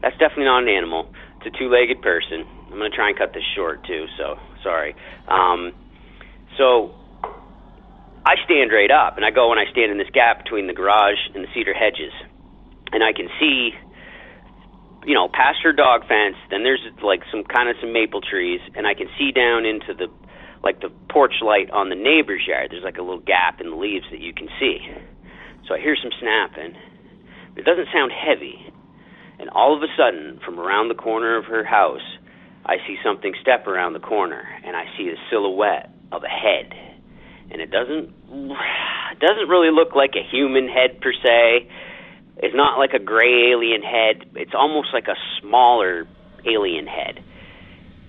that's definitely not an animal. It's a two-legged person. I'm to try and cut this short, too, so sorry. Um, so I stand right up, and I go and I stand in this gap between the garage and the cedar hedges, and I can see, you know, past her dog fence. Then there's like some kind of some maple trees, and I can see down into the like the porch light on the neighbor's yard. There's like a little gap in the leaves that you can see. So I hear some snapping. It doesn't sound heavy, and all of a sudden, from around the corner of her house, I see something step around the corner, and I see a silhouette of a head and it doesn't it doesn't really look like a human head per se. It's not like a gray alien head. It's almost like a smaller alien head.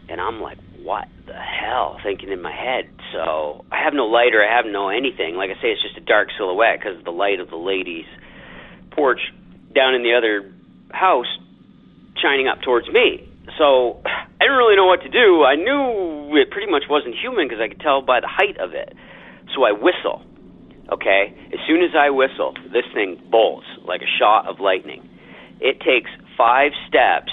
And I'm like, what the hell? Thinking in my head. So I have no light or I have no anything. Like I say, it's just a dark silhouette because of the light of the lady's porch down in the other house shining up towards me. So I didn't really know what to do. I knew it pretty much wasn't human because I could tell by the height of it. So I whistle. Okay? As soon as I whistle, this thing bolts like a shot of lightning. It takes five steps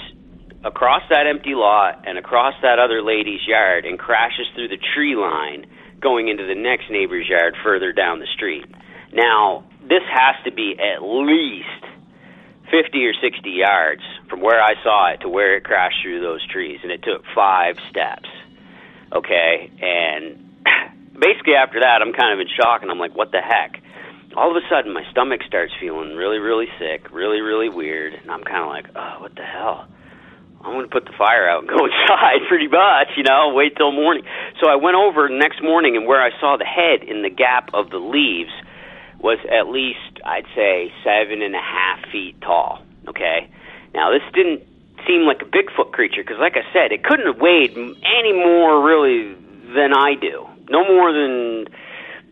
across that empty lot and across that other lady's yard and crashes through the tree line going into the next neighbor's yard further down the street. Now, this has to be at least 50 or 60 yards from where I saw it to where it crashed through those trees, and it took five steps. Okay? And basically after that, I'm kind of in shock, and I'm like, what the heck? All of a sudden, my stomach starts feeling really, really sick, really, really weird, and I'm kind of like, oh, what the hell? I'm going to put the fire out and go inside pretty much, you know, wait till morning. So I went over next morning, and where I saw the head in the gap of the leaves was at least, I'd say, seven and a half feet tall, okay? Now, this didn't seem like a Bigfoot creature because, like I said, it couldn't have weighed any more really than I do, no more than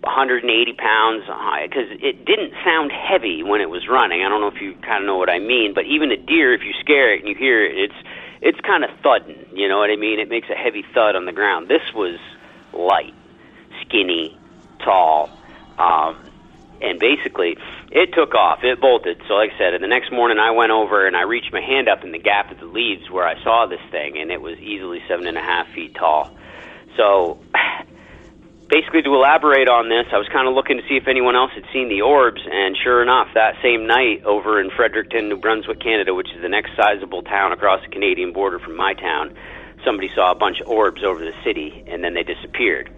180 pounds high because it didn't sound heavy when it was running. I don't know if you kind of know what I mean, but even a deer, if you scare it and you hear it, it's it's kind of thudding. You know what I mean? It makes a heavy thud on the ground. This was light, skinny, tall, um, and basically it took off. It bolted. So, like I said, the next morning I went over and I reached my hand up in the gap of the leaves where I saw this thing, and it was easily seven and a half feet tall. So basically to elaborate on this, I was kind of looking to see if anyone else had seen the orbs, and sure enough, that same night over in Fredericton, New Brunswick, Canada, which is the next sizable town across the Canadian border from my town, somebody saw a bunch of orbs over the city, and then they disappeared.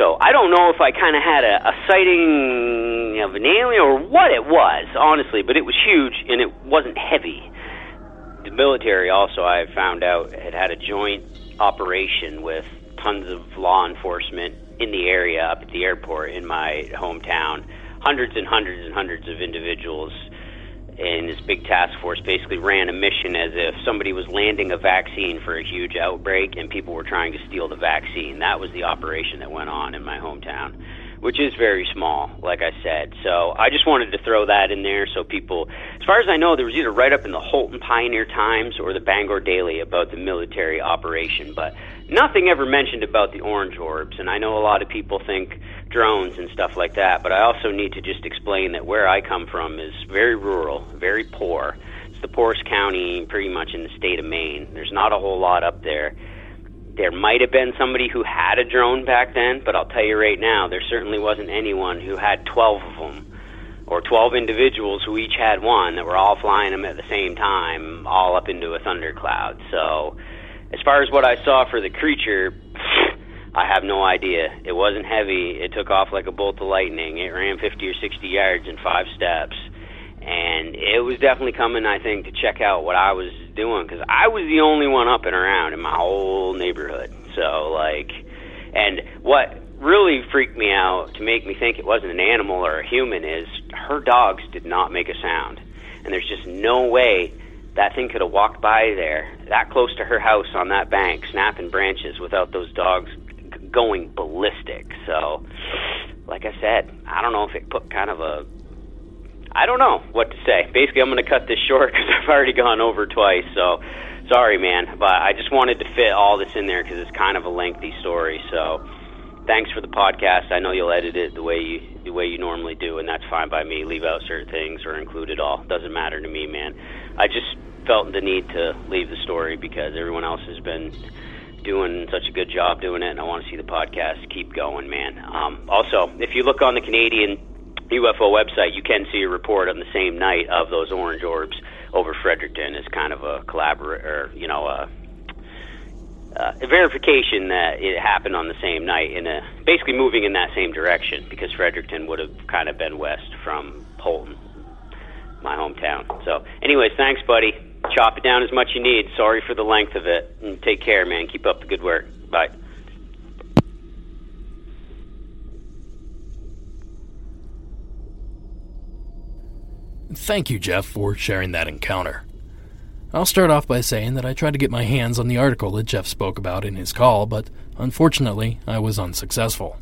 So I don't know if I kind of had a, a sighting of an alien or what it was, honestly, but it was huge and it wasn't heavy. The military also, I found out, had had a joint operation with tons of law enforcement in the area up at the airport in my hometown. Hundreds and hundreds and hundreds of individuals in this big task force basically ran a mission as if somebody was landing a vaccine for a huge outbreak and people were trying to steal the vaccine. That was the operation that went on in my hometown which is very small, like I said. So I just wanted to throw that in there so people, as far as I know, there was either right up in the Houlton Pioneer Times or the Bangor Daily about the military operation, but nothing ever mentioned about the orange orbs. And I know a lot of people think drones and stuff like that, but I also need to just explain that where I come from is very rural, very poor. It's the poorest county pretty much in the state of Maine. There's not a whole lot up there there might have been somebody who had a drone back then, but I'll tell you right now, there certainly wasn't anyone who had 12 of them or 12 individuals who each had one that were all flying them at the same time, all up into a thundercloud. So, as far as what I saw for the creature, I have no idea. It wasn't heavy. It took off like a bolt of lightning. It ran 50 or 60 yards in five steps. And it was definitely coming, I think, to check out what I was doing because I was the only one up and around in my whole neighborhood. So, like, and what really freaked me out to make me think it wasn't an animal or a human is her dogs did not make a sound. And there's just no way that thing could have walked by there that close to her house on that bank, snapping branches without those dogs g- going ballistic. So, like I said, I don't know if it put kind of a I don't know what to say. Basically, I'm going to cut this short because I've already gone over twice. So, sorry, man. But I just wanted to fit all this in there because it's kind of a lengthy story. So, thanks for the podcast. I know you'll edit it the way you the way you normally do, and that's fine by me. Leave out certain things or include it all. Doesn't matter to me, man. I just felt the need to leave the story because everyone else has been doing such a good job doing it, and I want to see the podcast keep going, man. Um, also, if you look on the Canadian UFO website, you can see a report on the same night of those orange orbs over Fredericton as kind of a collaborate or you know a, a verification that it happened on the same night in a basically moving in that same direction because Fredericton would have kind of been west from Houlton, my hometown. So, anyways, thanks, buddy. Chop it down as much you need. Sorry for the length of it, and take care, man. Keep up the good work. Bye. Thank you, Jeff, for sharing that encounter. I'll start off by saying that I tried to get my hands on the article that Jeff spoke about in his call, but unfortunately, I was unsuccessful.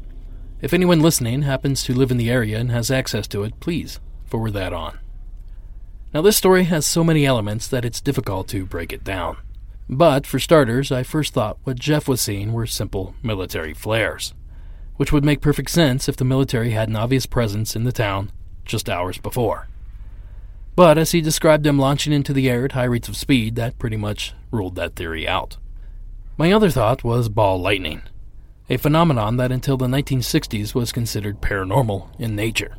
If anyone listening happens to live in the area and has access to it, please forward that on. Now, this story has so many elements that it's difficult to break it down. But, for starters, I first thought what Jeff was seeing were simple military flares, which would make perfect sense if the military had an obvious presence in the town just hours before. But as he described them launching into the air at high rates of speed, that pretty much ruled that theory out. My other thought was ball lightning, a phenomenon that until the 1960s was considered paranormal in nature.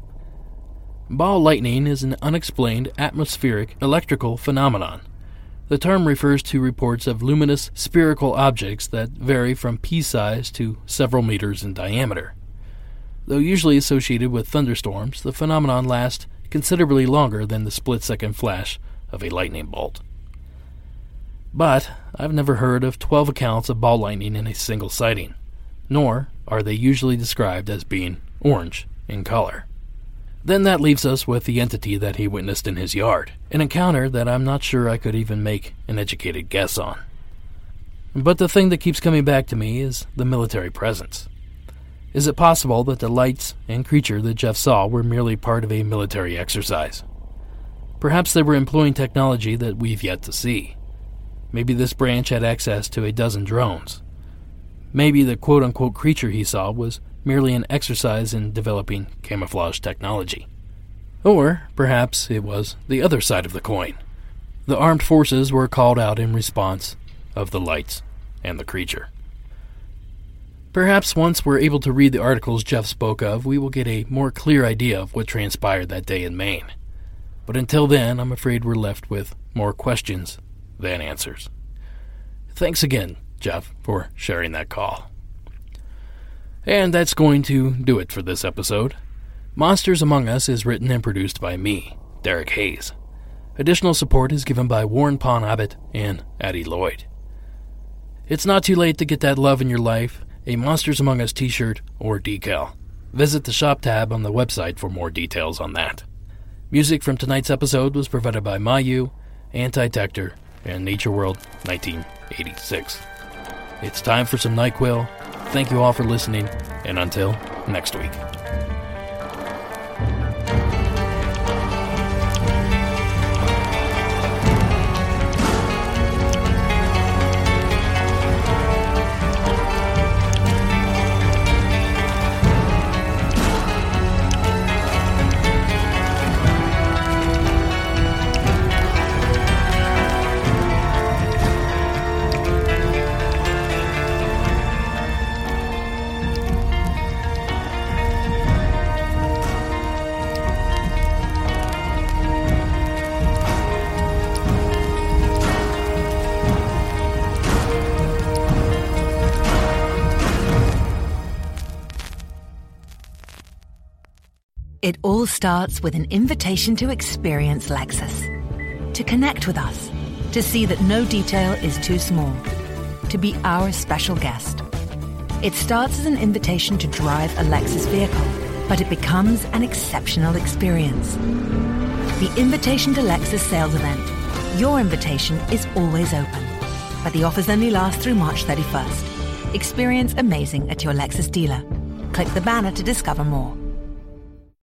Ball lightning is an unexplained atmospheric electrical phenomenon. The term refers to reports of luminous spherical objects that vary from pea size to several meters in diameter. Though usually associated with thunderstorms, the phenomenon lasts considerably longer than the split second flash of a lightning bolt. But I've never heard of 12 accounts of ball lightning in a single sighting, nor are they usually described as being orange in color. Then that leaves us with the entity that he witnessed in his yard, an encounter that I'm not sure I could even make an educated guess on. But the thing that keeps coming back to me is the military presence. Is it possible that the lights and creature that Jeff saw were merely part of a military exercise? Perhaps they were employing technology that we've yet to see. Maybe this branch had access to a dozen drones. Maybe the quote unquote creature he saw was merely an exercise in developing camouflage technology. Or perhaps it was the other side of the coin. The armed forces were called out in response of the lights and the creature. Perhaps once we're able to read the articles Jeff spoke of, we will get a more clear idea of what transpired that day in Maine. But until then, I'm afraid we're left with more questions than answers. Thanks again, Jeff, for sharing that call. And that's going to do it for this episode. Monsters Among Us is written and produced by me, Derek Hayes. Additional support is given by Warren Pond Abbott and Addie Lloyd. It's not too late to get that love in your life, a Monsters Among Us t shirt, or decal. Visit the shop tab on the website for more details on that. Music from tonight's episode was provided by Mayu, Antitector, and Nature World 1986. It's time for some NyQuil. Thank you all for listening, and until next week. It all starts with an invitation to experience Lexus, to connect with us, to see that no detail is too small, to be our special guest. It starts as an invitation to drive a Lexus vehicle, but it becomes an exceptional experience. The Invitation to Lexus sales event. Your invitation is always open, but the offers only last through March 31st. Experience amazing at your Lexus dealer. Click the banner to discover more.